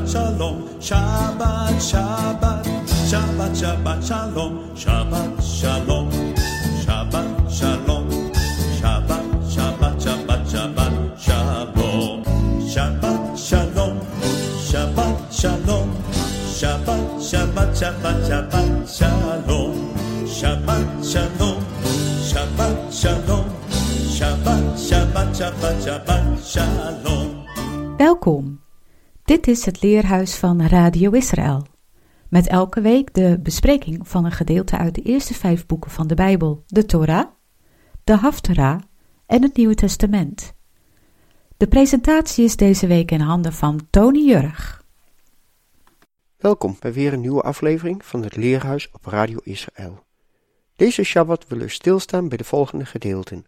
Shabbat Shalom, Shabbat, Shabbat, Shabbat, Shabbat Shalom, Shabbat Dit is het leerhuis van Radio Israël. Met elke week de bespreking van een gedeelte uit de eerste vijf boeken van de Bijbel, de Torah, de Haftarah en het Nieuwe Testament. De presentatie is deze week in handen van Tony Jurg. Welkom bij weer een nieuwe aflevering van het Leerhuis op Radio Israël. Deze Shabbat willen we stilstaan bij de volgende gedeelten.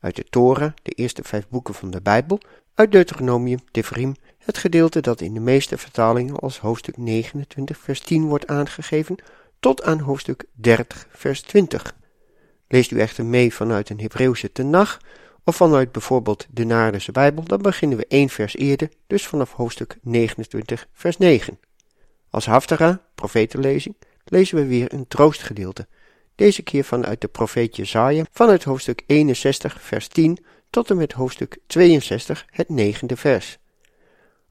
Uit de Torah, de eerste vijf boeken van de Bijbel, uit Deuteronomium, Devarim, het gedeelte dat in de meeste vertalingen als hoofdstuk 29 vers 10 wordt aangegeven, tot aan hoofdstuk 30 vers 20. Leest u echter mee vanuit een Hebreeuwse tenach of vanuit bijvoorbeeld de Naardense Bijbel, dan beginnen we één vers eerder, dus vanaf hoofdstuk 29 vers 9. Als Haftara, profetenlezing, lezen we weer een troostgedeelte, deze keer vanuit de profeet Jezaja, vanuit hoofdstuk 61 vers 10 tot en met hoofdstuk 62, het negende vers.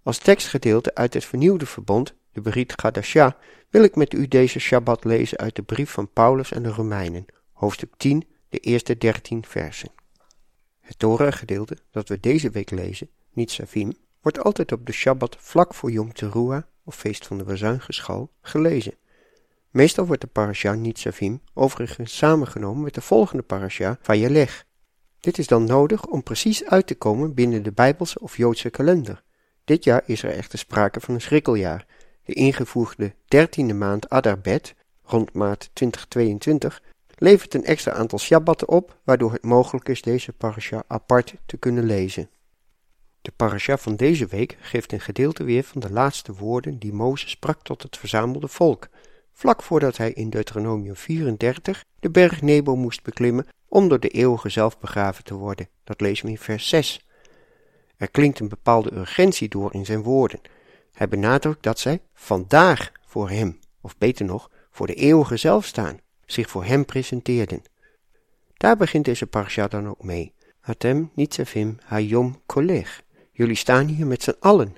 Als tekstgedeelte uit het vernieuwde verbond, de Berit Gadasha, wil ik met u deze Shabbat lezen uit de brief van Paulus aan de Romeinen, hoofdstuk 10, de eerste 13 versen. Het Torah-gedeelte dat we deze week lezen, Nitzavim, wordt altijd op de Shabbat vlak voor Yom Teruah, of feest van de Bazuingeschal, gelezen. Meestal wordt de parasha Nitzavim overigens samengenomen met de volgende parasha Vayelech, dit is dan nodig om precies uit te komen binnen de Bijbelse of Joodse kalender. Dit jaar is er echter sprake van een schrikkeljaar. De ingevoegde dertiende maand Adarbet, rond maart 2022, levert een extra aantal Shabbatten op, waardoor het mogelijk is deze parasha apart te kunnen lezen. De parasha van deze week geeft een gedeelte weer van de laatste woorden die Mozes sprak tot het verzamelde volk, vlak voordat hij in Deuteronomium 34 de berg Nebo moest beklimmen om door de eeuwige zelf begraven te worden. Dat lezen we in vers 6. Er klinkt een bepaalde urgentie door in zijn woorden. Hij benadrukt dat zij vandaag voor hem, of beter nog, voor de eeuwige zelf staan, zich voor hem presenteerden. Daar begint deze parsha dan ook mee. Hatem nitzavim hayom koleg. Jullie staan hier met z'n allen.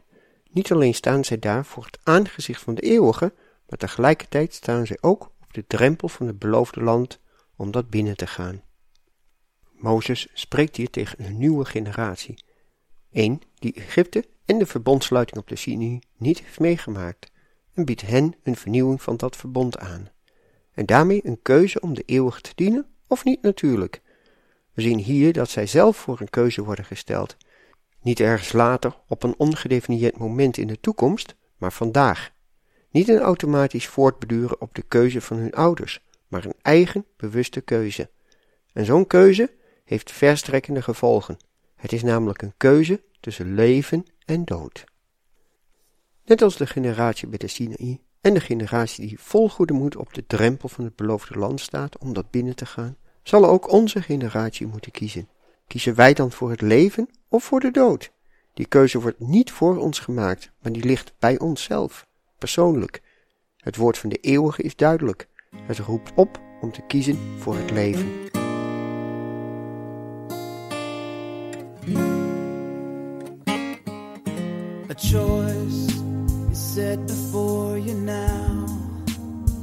Niet alleen staan zij daar voor het aangezicht van de eeuwige, maar tegelijkertijd staan zij ook op de drempel van het beloofde land om dat binnen te gaan. Mozes spreekt hier tegen een nieuwe generatie. Een die Egypte en de verbondsluiting op de Sinai niet heeft meegemaakt en biedt hen een vernieuwing van dat verbond aan. En daarmee een keuze om de eeuwig te dienen of niet natuurlijk. We zien hier dat zij zelf voor een keuze worden gesteld. Niet ergens later op een ongedefinieerd moment in de toekomst, maar vandaag. Niet een automatisch voortbeduren op de keuze van hun ouders, maar een eigen bewuste keuze. En zo'n keuze heeft verstrekkende gevolgen. Het is namelijk een keuze tussen leven en dood. Net als de generatie bij de Sinaï en de generatie die vol goede moed op de drempel van het beloofde land staat om dat binnen te gaan, zal ook onze generatie moeten kiezen. Kiezen wij dan voor het leven of voor de dood? Die keuze wordt niet voor ons gemaakt, maar die ligt bij onszelf, persoonlijk. Het woord van de eeuwige is duidelijk. Het roept op om te kiezen voor het leven. A choice is set before you now.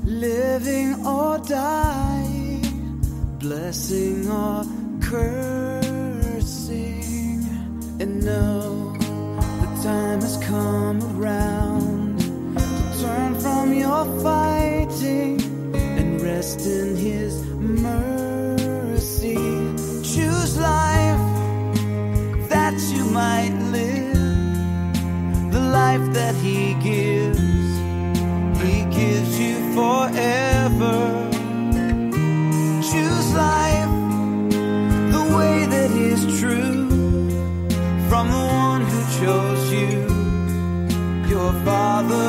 Living or dying, blessing or cursing. And know the time has come around to turn from your fighting and rest in His mercy. Choose life that you might live life that he gives, he gives you forever. Choose life the way that is true from the one who chose you, your Father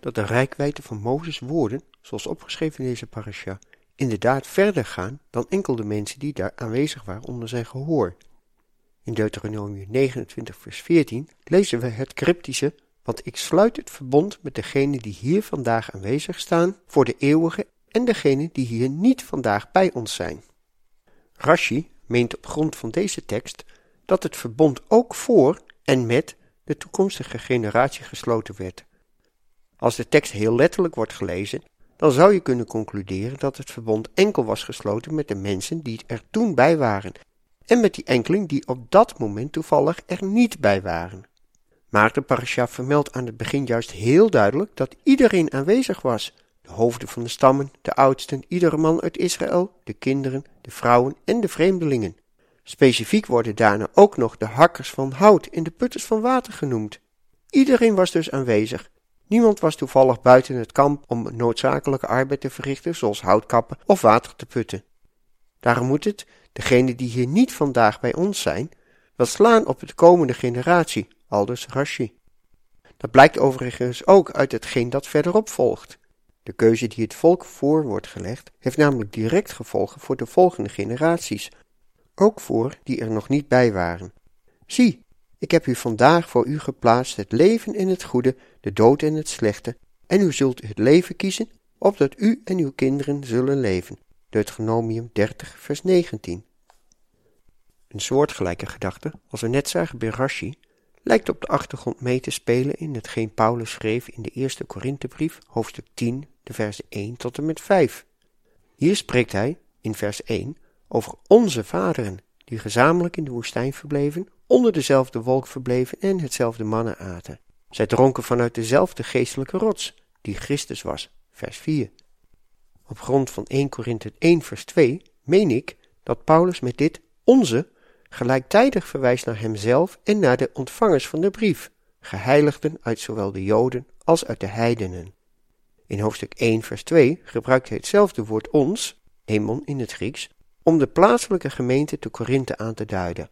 dat de rijkwijde van Mozes' woorden, zoals opgeschreven in deze parasha, inderdaad verder gaan dan enkel de mensen die daar aanwezig waren onder zijn gehoor. In Deuteronomium 29 vers 14 lezen we het cryptische, want ik sluit het verbond met degenen die hier vandaag aanwezig staan voor de eeuwige en degenen die hier niet vandaag bij ons zijn. Rashi meent op grond van deze tekst dat het verbond ook voor en met de toekomstige generatie gesloten werd. Als de tekst heel letterlijk wordt gelezen, dan zou je kunnen concluderen dat het verbond enkel was gesloten met de mensen die er toen bij waren en met die enkeling die op dat moment toevallig er niet bij waren. Maar de parasha vermeldt aan het begin juist heel duidelijk dat iedereen aanwezig was. De hoofden van de stammen, de oudsten, iedere man uit Israël, de kinderen, de vrouwen en de vreemdelingen. Specifiek worden daarna ook nog de hakkers van hout en de putters van water genoemd. Iedereen was dus aanwezig. Niemand was toevallig buiten het kamp om noodzakelijke arbeid te verrichten, zoals houtkappen of water te putten. Daarom moet het, degenen die hier niet vandaag bij ons zijn, wel slaan op de komende generatie, aldus Rashi. Dat blijkt overigens ook uit hetgeen dat verderop volgt. De keuze die het volk voor wordt gelegd, heeft namelijk direct gevolgen voor de volgende generaties, ook voor die er nog niet bij waren. Zie, ik heb u vandaag voor u geplaatst het leven en het goede, de dood en het slechte, en u zult het leven kiezen, opdat u en uw kinderen zullen leven. Deuteronomium 30, vers 19. Een soortgelijke gedachte, als we net zagen bij Rashi, lijkt op de achtergrond mee te spelen in hetgeen Paulus schreef in de eerste Korinthebrief, hoofdstuk 10, de versen 1 tot en met 5. Hier spreekt hij, in vers 1, over onze vaderen, die gezamenlijk in de woestijn verbleven, onder dezelfde wolk verbleven en hetzelfde mannen aten. Zij dronken vanuit dezelfde geestelijke rots, die Christus was. Vers 4. Op grond van 1 Korinthe 1 vers 2 meen ik dat Paulus met dit onze gelijktijdig verwijst naar hemzelf en naar de ontvangers van de brief, geheiligden uit zowel de Joden als uit de heidenen. In hoofdstuk 1 vers 2 gebruikt hij hetzelfde woord ons, hemon in het Grieks, om de plaatselijke gemeente te Korinthe aan te duiden,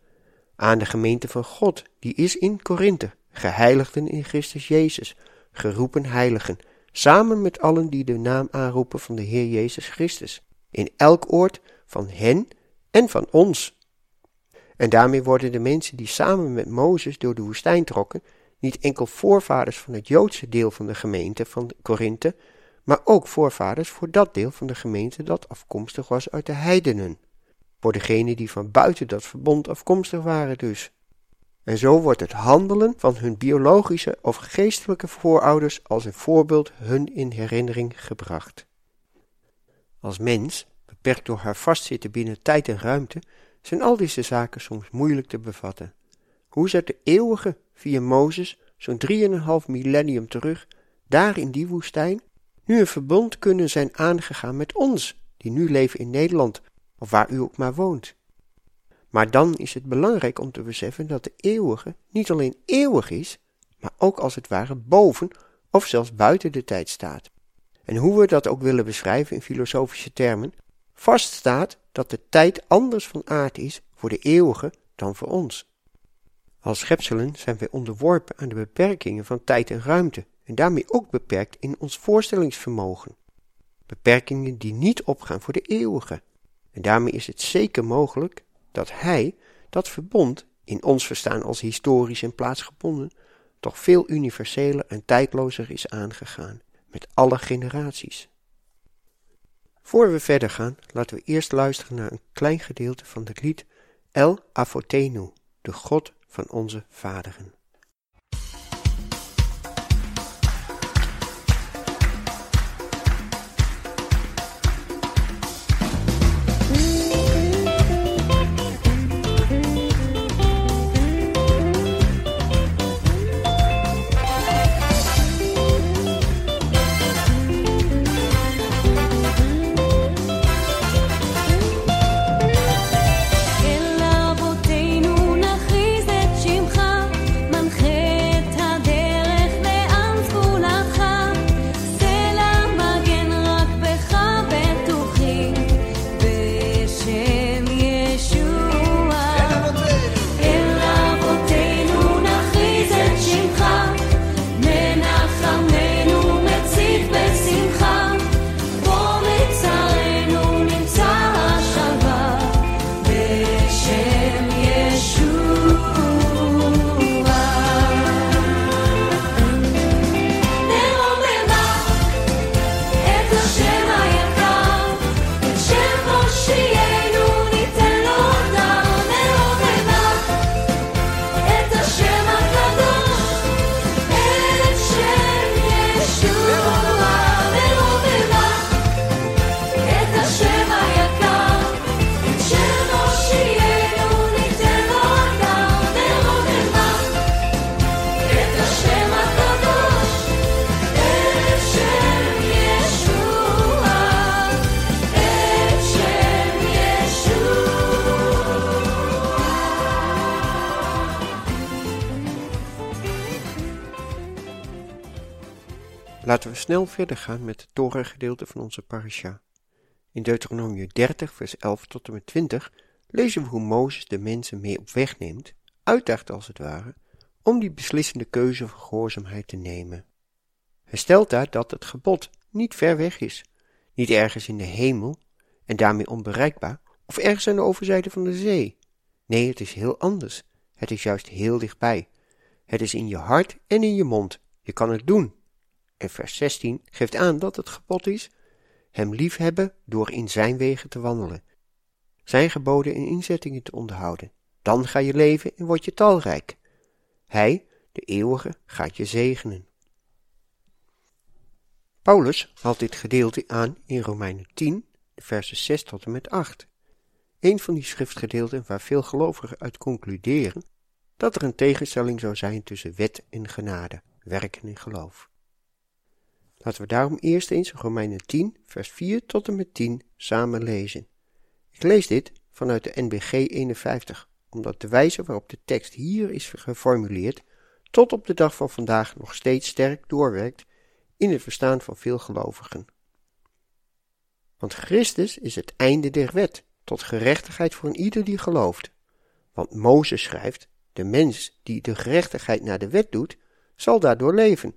aan de gemeente van God, die is in Korinthe, geheiligden in Christus Jezus, geroepen heiligen, samen met allen die de naam aanroepen van de Heer Jezus Christus, in elk oord van hen en van ons. En daarmee worden de mensen die samen met Mozes door de woestijn trokken, niet enkel voorvaders van het Joodse deel van de gemeente van Korinthe, maar ook voorvaders voor dat deel van de gemeente dat afkomstig was uit de heidenen. Voor degenen die van buiten dat verbond afkomstig waren dus. En zo wordt het handelen van hun biologische of geestelijke voorouders als een voorbeeld hun in herinnering gebracht. Als mens, beperkt door haar vastzitten binnen tijd en ruimte, zijn al deze zaken soms moeilijk te bevatten. Hoe zet de eeuwige via Mozes, zo'n drieënhalf millennium terug, daar in die woestijn, nu een verbond kunnen zijn aangegaan met ons, die nu leven in Nederland, of waar u ook maar woont. Maar dan is het belangrijk om te beseffen dat de eeuwige niet alleen eeuwig is, maar ook als het ware boven of zelfs buiten de tijd staat. En hoe we dat ook willen beschrijven in filosofische termen, vaststaat dat de tijd anders van aard is voor de eeuwige dan voor ons. Als schepselen zijn wij onderworpen aan de beperkingen van tijd en ruimte en daarmee ook beperkt in ons voorstellingsvermogen. Beperkingen die niet opgaan voor de eeuwige. En daarmee is het zeker mogelijk dat hij dat verbond, in ons verstaan als historisch en plaatsgebonden, toch veel universeler en tijdlozer is aangegaan, met alle generaties. Voor we verder gaan, laten we eerst luisteren naar een klein gedeelte van het lied El Afotenu, de God van onze vaderen. Snel verder gaan met het Torah-gedeelte van onze parasha. In Deuteronomium 30, vers 11 tot en met 20 lezen we hoe Mozes de mensen mee op weg neemt, uitdaagt als het ware, om die beslissende keuze van gehoorzaamheid te nemen. Hij stelt daar dat het gebod niet ver weg is, niet ergens in de hemel en daarmee onbereikbaar, of ergens aan de overzijde van de zee. Nee, het is heel anders. Het is juist heel dichtbij. Het is in je hart en in je mond. Je kan het doen. En vers 16 geeft aan dat het gebod is hem liefhebben door in zijn wegen te wandelen, zijn geboden en inzettingen te onderhouden. Dan ga je leven en word je talrijk. Hij, de eeuwige, gaat je zegenen. Paulus haalt dit gedeelte aan in Romeinen 10, versen 6 tot en met 8. Een van die schriftgedeelten waar veel gelovigen uit concluderen dat er een tegenstelling zou zijn tussen wet en genade, werken en geloof. Laten we daarom eerst eens Romeinen 10, vers 4 tot en met 10 samen lezen. Ik lees dit vanuit de NBG 51, omdat de wijze waarop de tekst hier is geformuleerd tot op de dag van vandaag nog steeds sterk doorwerkt in het verstaan van veel gelovigen. Want Christus is het einde der wet, tot gerechtigheid voor ieder die gelooft. Want Mozes schrijft, de mens die de gerechtigheid naar de wet doet, zal daardoor leven.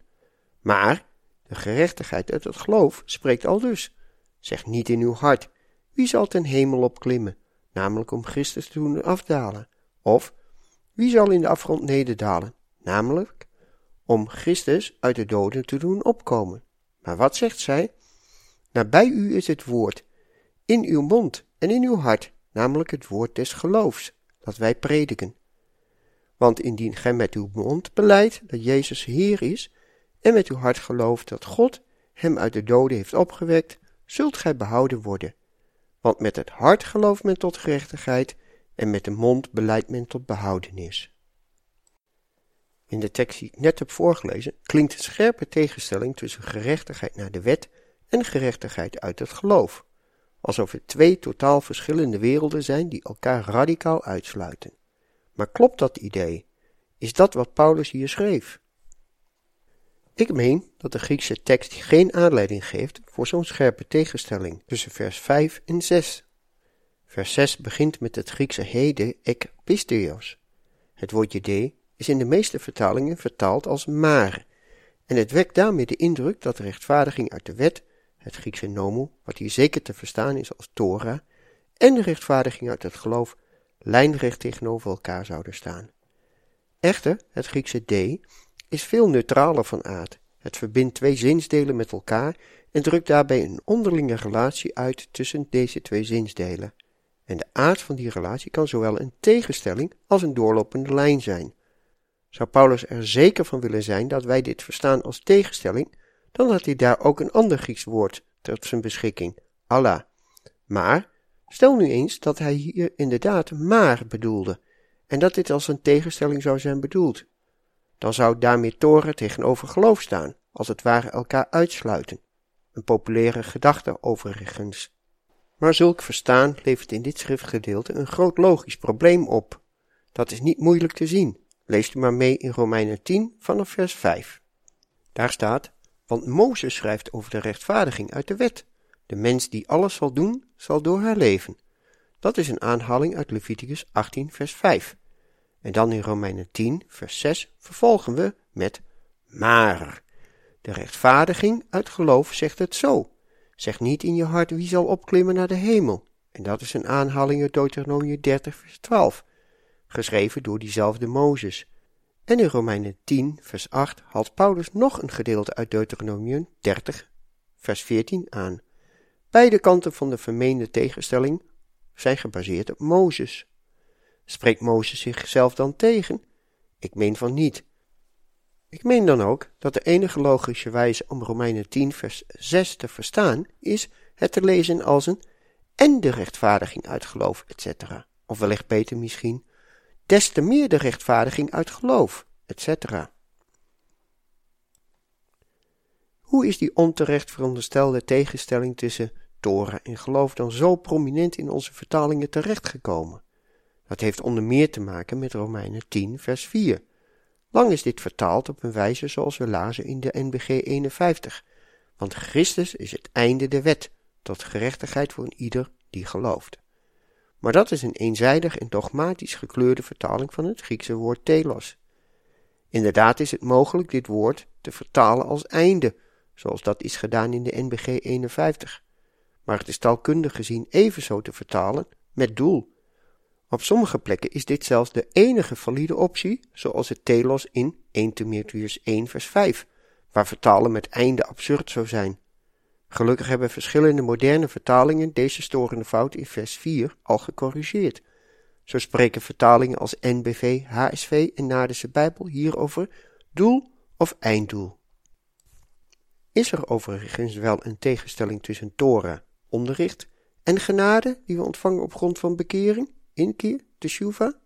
Maar de gerechtigheid uit het geloof spreekt al dus. Zeg niet in uw hart, wie zal ten hemel opklimmen, namelijk om Christus te doen afdalen? Of, wie zal in de afgrond nederdalen, namelijk om Christus uit de doden te doen opkomen? Maar wat zegt zij? Nabij u is het woord, in uw mond en in uw hart, namelijk het woord des geloofs, dat wij prediken. Want indien gij met uw mond beleidt dat Jezus Heer is, en met uw hart gelooft dat God hem uit de doden heeft opgewekt, zult gij behouden worden. Want met het hart gelooft men tot gerechtigheid en met de mond beleidt men tot behoudenis. In de tekst die ik net heb voorgelezen klinkt een scherpe tegenstelling tussen gerechtigheid naar de wet en gerechtigheid uit het geloof, alsof het twee totaal verschillende werelden zijn die elkaar radicaal uitsluiten. Maar klopt dat idee? Is dat wat Paulus hier schreef? Ik meen dat de Griekse tekst geen aanleiding geeft voor zo'n scherpe tegenstelling tussen vers 5 en 6. Vers 6 begint met het Griekse heden ek pisteos. Het woordje de is in de meeste vertalingen vertaald als maar, en het wekt daarmee de indruk dat de rechtvaardiging uit de wet, het Griekse nomu, wat hier zeker te verstaan is als Torah, en de rechtvaardiging uit het geloof lijnrecht tegenover elkaar zouden staan. Echter, het Griekse de is veel neutraler van aard. Het verbindt twee zinsdelen met elkaar en drukt daarbij een onderlinge relatie uit tussen deze twee zinsdelen. En de aard van die relatie kan zowel een tegenstelling als een doorlopende lijn zijn. Zou Paulus er zeker van willen zijn dat wij dit verstaan als tegenstelling, dan had hij daar ook een ander Grieks woord tot zijn beschikking, Allah. Maar stel nu eens dat hij hier inderdaad maar bedoelde, en dat dit als een tegenstelling zou zijn bedoeld dan zou daarmee toren tegenover geloof staan, als het ware elkaar uitsluiten. Een populaire gedachte overigens. Maar zulk verstaan levert in dit schriftgedeelte een groot logisch probleem op. Dat is niet moeilijk te zien. Leest u maar mee in Romeinen 10 vanaf vers 5. Daar staat, want Mozes schrijft over de rechtvaardiging uit de wet. De mens die alles zal doen, zal door haar leven. Dat is een aanhaling uit Leviticus 18 vers 5. En dan in Romeinen 10, vers 6 vervolgen we met maar. De rechtvaardiging uit geloof zegt het zo. Zeg niet in je hart wie zal opklimmen naar de hemel. En dat is een aanhaling uit Deuteronomium 30, vers 12, geschreven door diezelfde Mozes. En in Romeinen 10, vers 8 haalt Paulus nog een gedeelte uit Deuteronomium 30, vers 14 aan. Beide kanten van de vermeende tegenstelling zijn gebaseerd op Mozes. Spreekt Mozes zichzelf dan tegen? Ik meen van niet. Ik meen dan ook dat de enige logische wijze om Romeinen 10 vers 6 te verstaan is het te lezen als een en de rechtvaardiging uit geloof, etc. Of wellicht beter misschien, des te meer de rechtvaardiging uit geloof, etc. Hoe is die onterecht veronderstelde tegenstelling tussen Torah en geloof dan zo prominent in onze vertalingen terechtgekomen? Dat heeft onder meer te maken met Romeinen 10, vers 4. Lang is dit vertaald op een wijze zoals we lazen in de NBG 51. Want Christus is het einde der wet, tot gerechtigheid voor ieder die gelooft. Maar dat is een eenzijdig en dogmatisch gekleurde vertaling van het Griekse woord telos. Inderdaad is het mogelijk dit woord te vertalen als einde, zoals dat is gedaan in de NBG 51. Maar het is taalkundig gezien evenzo te vertalen met doel. Op sommige plekken is dit zelfs de enige valide optie, zoals het telos in 1 Timotheus 1 vers 5, waar vertalen met einde absurd zou zijn. Gelukkig hebben verschillende moderne vertalingen deze storende fout in vers 4 al gecorrigeerd. Zo spreken vertalingen als NBV, HSV en Nadense Bijbel hierover doel of einddoel. Is er overigens wel een tegenstelling tussen Torah, onderricht, en genade die we ontvangen op grond van bekering, inkeer, teshuva?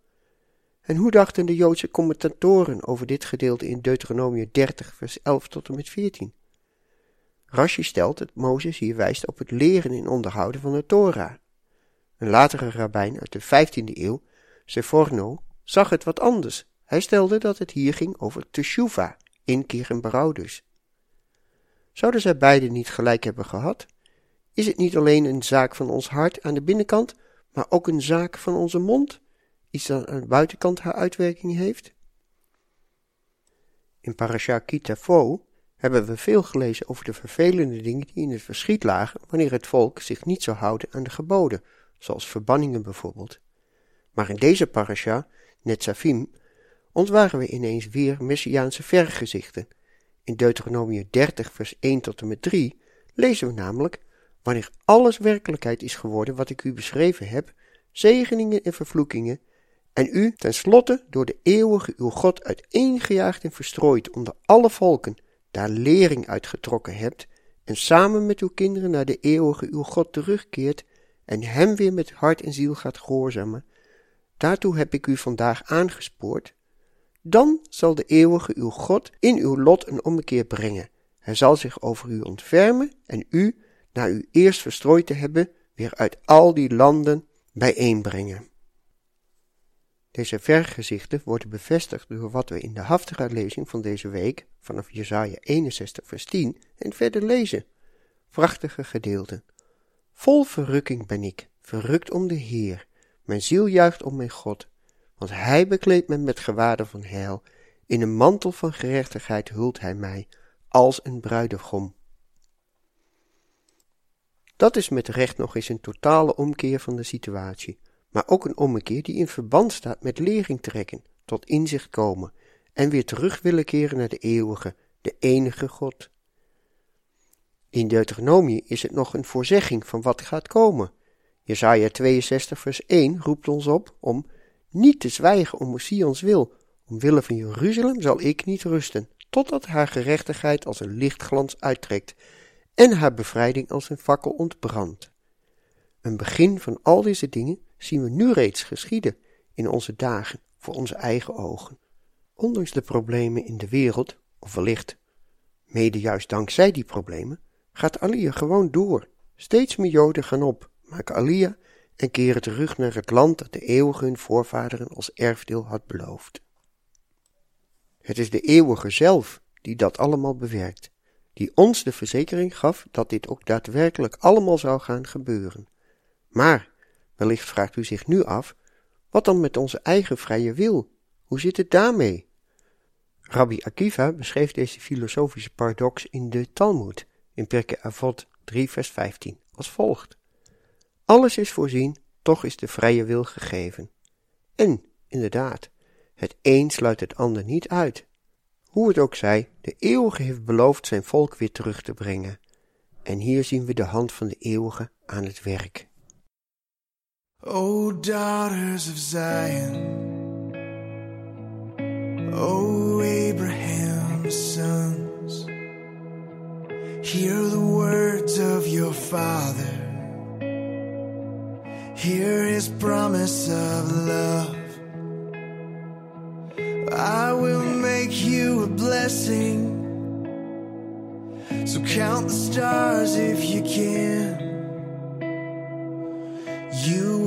En hoe dachten de Joodse commentatoren over dit gedeelte in Deuteronomium 30 vers 11 tot en met 14? Rashi stelt dat Mozes hier wijst op het leren en onderhouden van de Torah. Een latere rabbijn uit de 15e eeuw, Seforno, zag het wat anders. Hij stelde dat het hier ging over teshuva, inkeer en berouw dus. Zouden zij beiden niet gelijk hebben gehad? Is het niet alleen een zaak van ons hart aan de binnenkant, maar ook een zaak van onze mond, iets dat aan de buitenkant haar uitwerking heeft? In Parasha Kitafo hebben we veel gelezen over de vervelende dingen die in het verschiet lagen wanneer het volk zich niet zou houden aan de geboden, zoals verbanningen bijvoorbeeld. Maar in deze parasha, Netzavim, ontwaren we ineens weer messiaanse vergezichten. In Deuteronomium 30 vers 1 tot en met 3 lezen we namelijk, wanneer alles werkelijkheid is geworden wat ik u beschreven heb, zegeningen en vervloekingen, en u tenslotte door de eeuwige uw God uiteengejaagd en verstrooid onder alle volken, daar lering uitgetrokken hebt, en samen met uw kinderen naar de eeuwige uw God terugkeert, en hem weer met hart en ziel gaat gehoorzamen, daartoe heb ik u vandaag aangespoord, dan zal de eeuwige uw God in uw lot een ommekeer brengen. Hij zal zich over u ontfermen en u, na u eerst verstrooid te hebben, weer uit al die landen bijeenbrengen. Deze vergezichten worden bevestigd door wat we in de Haftarah-lezing van deze week vanaf Jesaja 61 vers 10 en verder lezen. Prachtige gedeelten. Vol verrukking ben ik, verrukt om de Heer. Mijn ziel juicht om mijn God, want Hij bekleedt me met gewaden van heil. In een mantel van gerechtigheid hult Hij mij, als een bruidegom. Dat is met recht nog eens een totale omkeer van de situatie, maar ook een ommekeer die in verband staat met lering trekken, tot inzicht komen en weer terug willen keren naar de eeuwige, de enige God. In Deuteronomie is het nog een voorzegging van wat gaat komen. Jesaja 62 vers 1 roept ons op om niet te zwijgen om Sions wil. Omwille van Jeruzalem zal ik niet rusten, totdat haar gerechtigheid als een lichtglans uittrekt en haar bevrijding als een fakkel ontbrandt. Een begin van al deze dingen zien we nu reeds geschieden in onze dagen voor onze eigen ogen. Ondanks de problemen in de wereld, of wellicht mede juist dankzij die problemen, gaat Alia gewoon door. Steeds meer Joden gaan op, maken Alia en keren terug naar het land dat de eeuwige hun voorvaderen als erfdeel had beloofd. Het is de eeuwige zelf die dat allemaal bewerkt, die ons de verzekering gaf dat dit ook daadwerkelijk allemaal zou gaan gebeuren. Maar, wellicht vraagt u zich nu af, wat dan met onze eigen vrije wil? Hoe zit het daarmee? Rabbi Akiva beschreef deze filosofische paradox in de Talmud, in Pirkei Avot 3 vers 15, als volgt. Alles is voorzien, toch is de vrije wil gegeven. En, inderdaad, het een sluit het ander niet uit. Hoe het ook zij, de eeuwige heeft beloofd zijn volk weer terug te brengen. En hier zien we de hand van de eeuwige aan het werk. O daughters of Zion, O Abraham's sons, hear the words of your father. Hear his promise of love. I will blessing. So count the stars if you can. You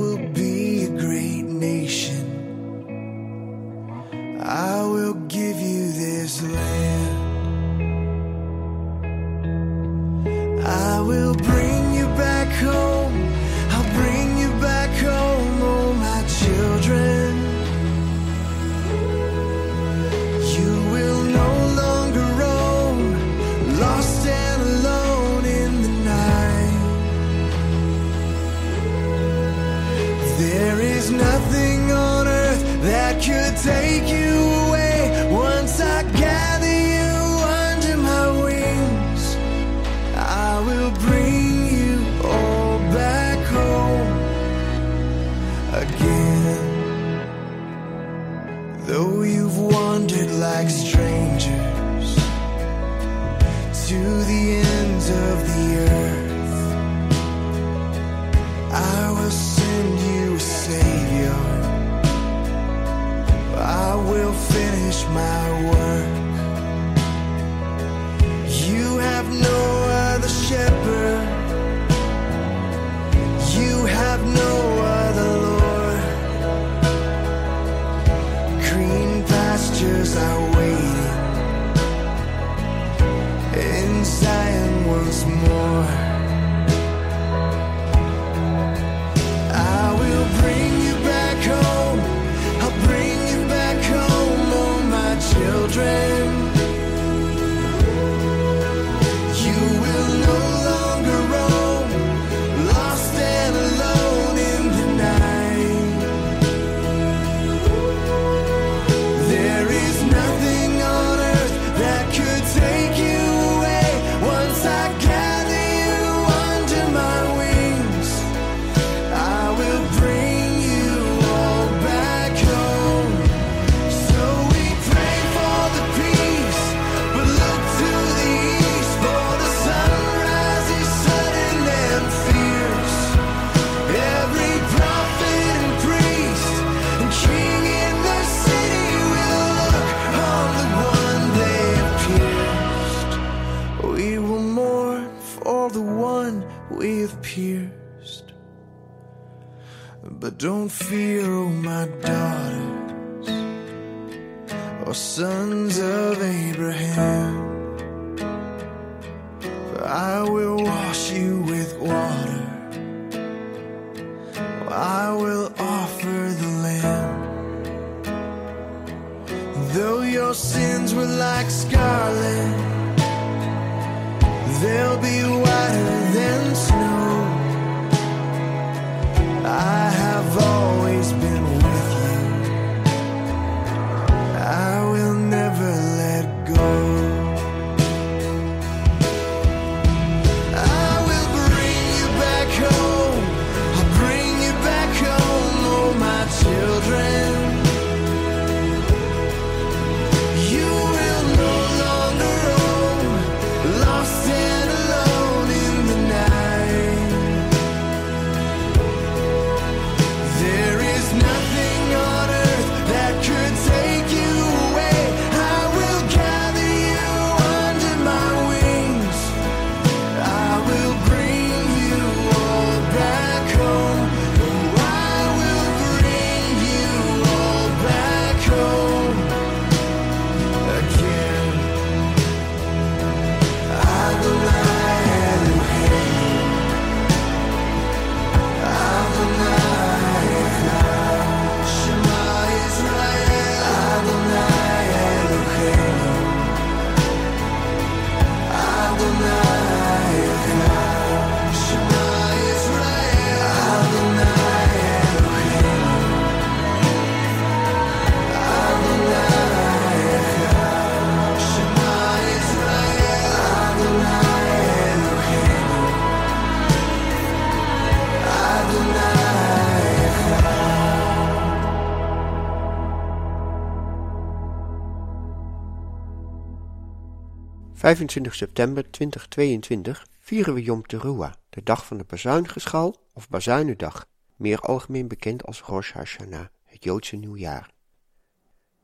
25 september 2022 vieren we Yom Teruah, de dag van de bazuingeschal of bazuinendag, meer algemeen bekend als Rosh Hashanah, het Joodse nieuwjaar.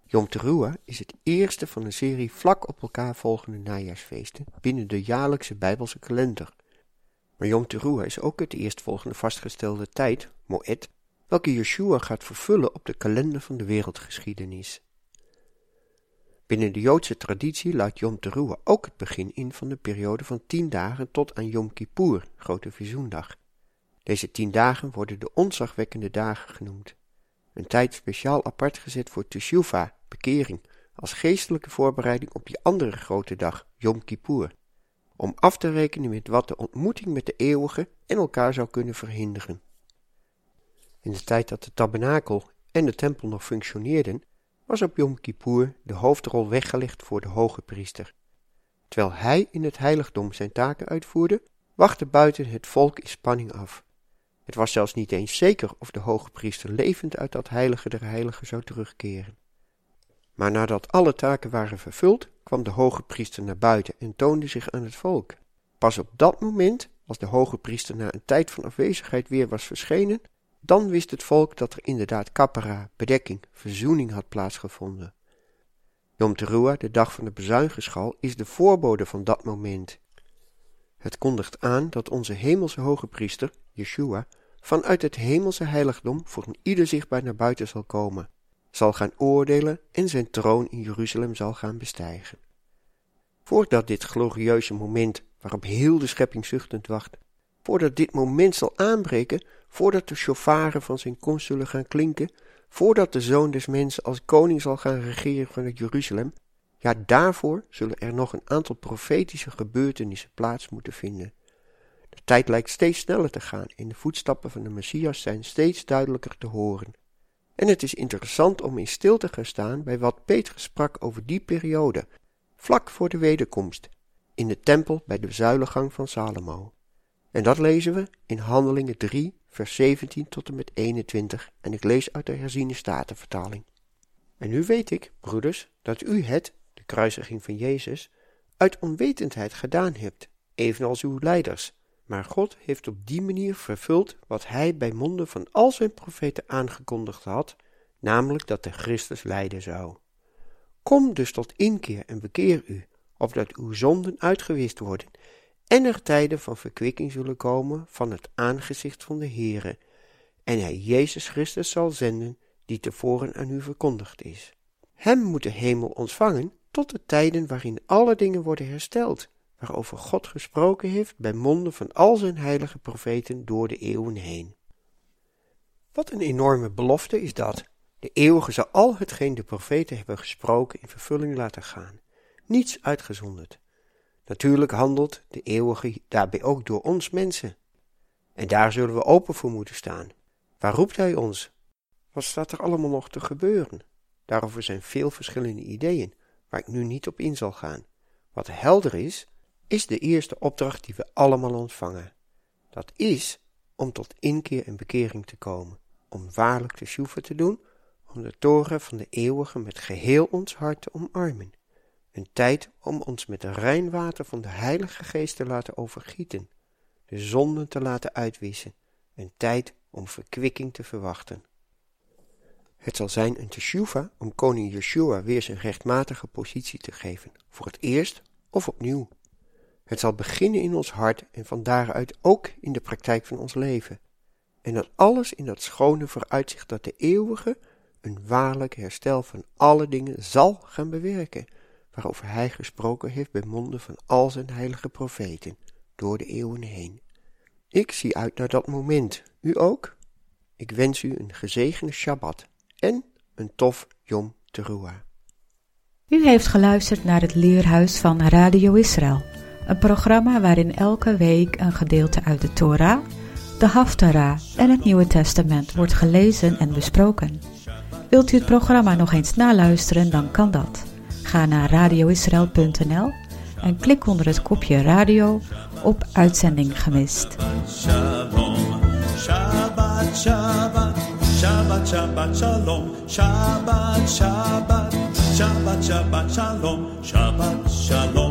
Yom Teruah is het eerste van een serie vlak op elkaar volgende najaarsfeesten binnen de jaarlijkse Bijbelse kalender. Maar Yom Teruah is ook het eerstvolgende vastgestelde tijd, Moed, welke Yeshua gaat vervullen op de kalender van de wereldgeschiedenis. Binnen de Joodse traditie luidt Yom Teruah ook het begin in van de periode van tien dagen tot aan Yom Kippur, Grote Vizoendag. Deze tien dagen worden de onzagwekkende dagen genoemd. Een tijd speciaal apart gezet voor Teshuvah, bekering, als geestelijke voorbereiding op die andere grote dag, Yom Kippur, om af te rekenen met wat de ontmoeting met de eeuwige en elkaar zou kunnen verhinderen. In de tijd dat de tabernakel en de tempel nog functioneerden, was op Yom Kippur de hoofdrol weggelegd voor de hoge priester. Terwijl hij in het heiligdom zijn taken uitvoerde, wachtte buiten het volk in spanning af. Het was zelfs niet eens zeker of de hoge priester levend uit dat heilige der heiligen zou terugkeren. Maar nadat alle taken waren vervuld, kwam de hoge priester naar buiten en toonde zich aan het volk. Pas op dat moment, als de hoge priester na een tijd van afwezigheid weer was verschenen, dan wist het volk dat er inderdaad kappera, bedekking, verzoening had plaatsgevonden. Yom Teruah, de dag van de bezuingeschal, is de voorbode van dat moment. Het kondigt aan dat onze hemelse hoge priester, Yeshua, vanuit het hemelse heiligdom voor een ieder zichtbaar naar buiten zal komen, zal gaan oordelen en zijn troon in Jeruzalem zal gaan bestijgen. Voordat dit glorieuze moment, waarop heel de schepping zuchtend wacht, voordat dit moment zal aanbreken, voordat de chauffaren van zijn komst zullen gaan klinken, voordat de zoon des mensen als koning zal gaan regeren vanuit Jeruzalem, ja, daarvoor zullen er nog een aantal profetische gebeurtenissen plaats moeten vinden. De tijd lijkt steeds sneller te gaan en de voetstappen van de Messias zijn steeds duidelijker te horen. En het is interessant om in stil te gaan staan bij wat Petrus sprak over die periode, vlak voor de wederkomst, in de tempel bij de zuilengang van Salomo. En dat lezen we in Handelingen 3, vers 17 tot en met 21, en ik lees uit de herziene statenvertaling. En nu weet ik, broeders, dat u het, de kruisiging van Jezus, uit onwetendheid gedaan hebt, evenals uw leiders. Maar God heeft op die manier vervuld wat hij bij monden van al zijn profeten aangekondigd had, namelijk dat de Christus lijden zou. Kom dus tot inkeer en bekeer u, opdat uw zonden uitgewist worden en er tijden van verkwikking zullen komen van het aangezicht van de Heere, en hij Jezus Christus zal zenden, die tevoren aan u verkondigd is. Hem moet de hemel ontvangen tot de tijden waarin alle dingen worden hersteld, waarover God gesproken heeft bij monden van al zijn heilige profeten door de eeuwen heen. Wat een enorme belofte is dat. De eeuwige zal al hetgeen de profeten hebben gesproken in vervulling laten gaan, niets uitgezonderd. Natuurlijk handelt de eeuwige daarbij ook door ons mensen. En daar zullen we open voor moeten staan. Waar roept hij ons? Wat staat er allemaal nog te gebeuren? Daarover zijn veel verschillende ideeën, waar ik nu niet op in zal gaan. Wat helder is, is de eerste opdracht die we allemaal ontvangen. Dat is om tot inkeer en bekering te komen, om waarlijk de sjoeven te doen, om de toren van de eeuwige met geheel ons hart te omarmen. Een tijd om ons met rein water van de Heilige Geest te laten overgieten, de zonden te laten uitwissen, een tijd om verkwikking te verwachten. Het zal zijn een teshuva om koning Yeshua weer zijn rechtmatige positie te geven, voor het eerst of opnieuw. Het zal beginnen in ons hart en van daaruit ook in de praktijk van ons leven. En dat alles in dat schone vooruitzicht dat de eeuwige een waarlijk herstel van alle dingen zal gaan bewerken, waarover hij gesproken heeft bij monden van al zijn heilige profeten, door de eeuwen heen. Ik zie uit naar dat moment, u ook? Ik wens u een gezegende Shabbat en een tof Yom Teruah. U heeft geluisterd naar het Leerhuis van Radio Israël, een programma waarin elke week een gedeelte uit de Torah, de Haftarah en het Nieuwe Testament wordt gelezen en besproken. Wilt u het programma nog eens naluisteren, dan kan dat. Ga naar radioisrael.nl en klik onder het kopje radio op uitzending gemist. Shalom, Shabbat, Shabbat, Shabbat, Shalom, Shabbat, Shabbat, Shabbat, Shalom, Shabbat, Shalom,